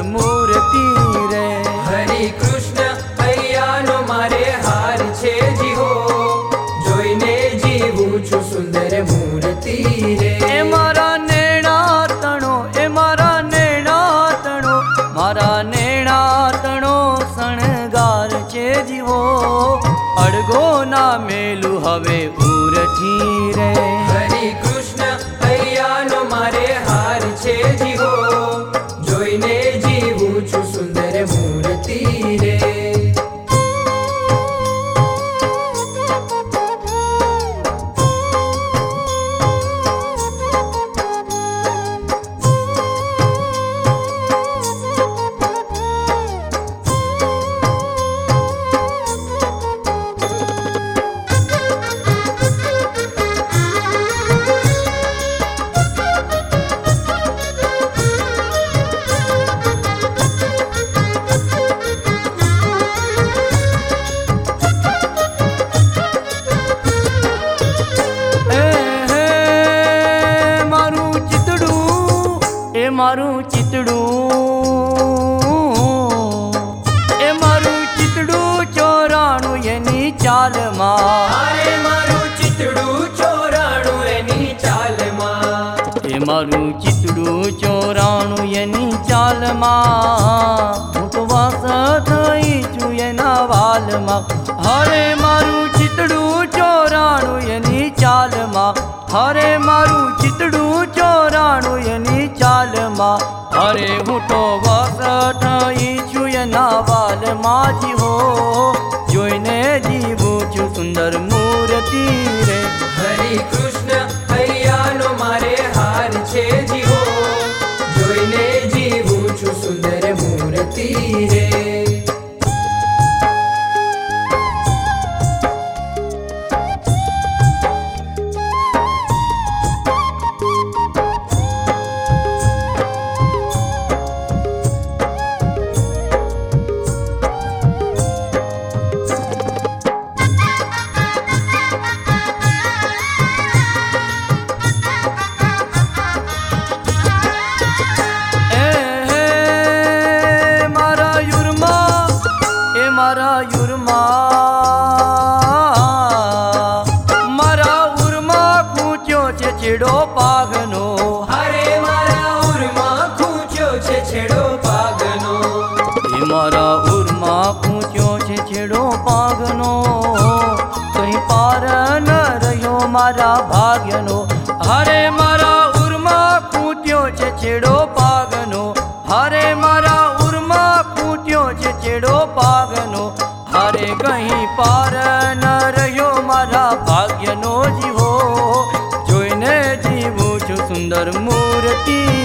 मूरतिर हरे ચાલમાં હું વાસ થઈ છું એના વાલમાં. હરે મારું ચિતડું ચોરાણું એની ચાલમાં. હરે મારું ચિતડું ચોરાણું એની ચાલમાં. હરે હું તો વાસ થઈ છું એના વાલમાં જીવો. જોઈને જીવું છું સુંદર મૂર્તિ રે. હરે કૃષ્ણ. મૂર્તિ છેડો પાગનો. હરે મારા ઉરમાં ખૂંચ્યો છે છેડો પાગનો. હે મારા ઉરમાં ખૂંચ્યો છે છેડો પાગનો. કઈ પાર ન રહ્યો મારા ભાગ્યનો. હરે મારા ઉરમાં ખૂટ્યો છે છેડો પાગનો. હરે મારા ઉરમાં ખૂટ્યો છે છેડો પાગનો. હરે કहीं પાર ન રહ્યો મારા ભાગ્યનો જીવો. છું સુંદર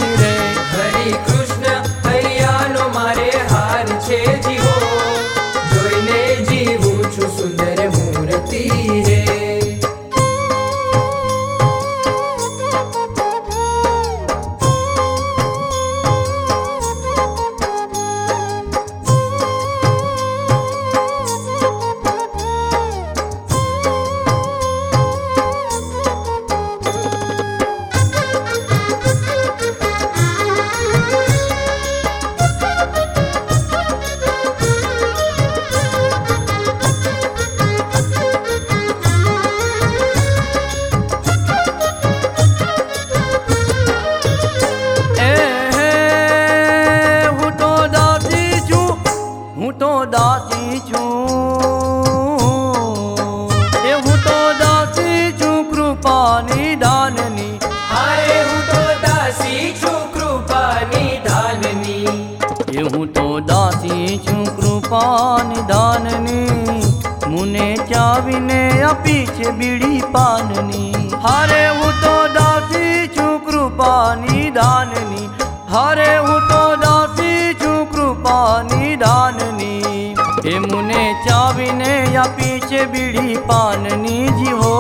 કૃપાની દાનની, મુને ચાવીને આપી છે બીડી પાનની. હારે હું તો દાસી છું કૃપાની દાનની. હારે હું તો દાસી છું કૃપાની દાનની. એ મુને ચાવીને આપી છે બીડી પાનની જીવો.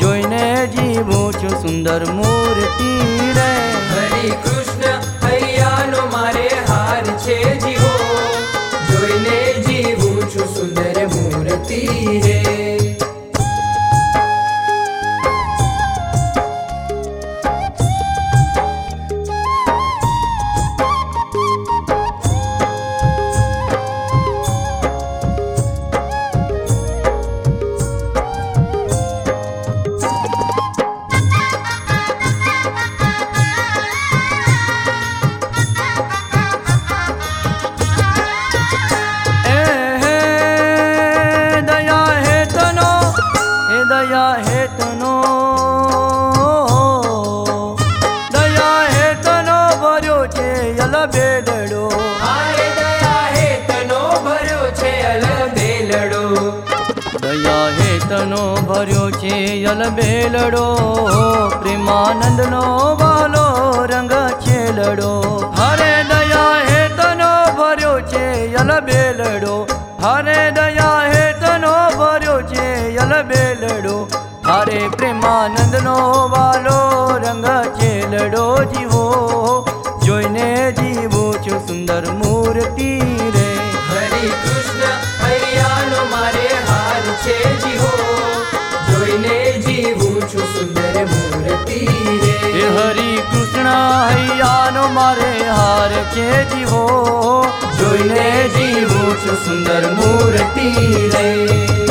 જોઈને જીવું છું સુંદર મૂર્તિ રે. હરે મૂર્તિ હેતનો ભર્યો છે યલ બેલડો પ્રેમાનંદનો વાલો રંગ છેલડો હરે દયા હેતનો ભર્યો છે યલ બેલડો હરે દયા હેતનો ભર્યો છે યલ બેલડો હરે પ્રેમાનંદનો વાલો હૈયાનો મારે હાર કે જીવો? જોઈને જીવું છું સુંદર મૂર્તિ રે.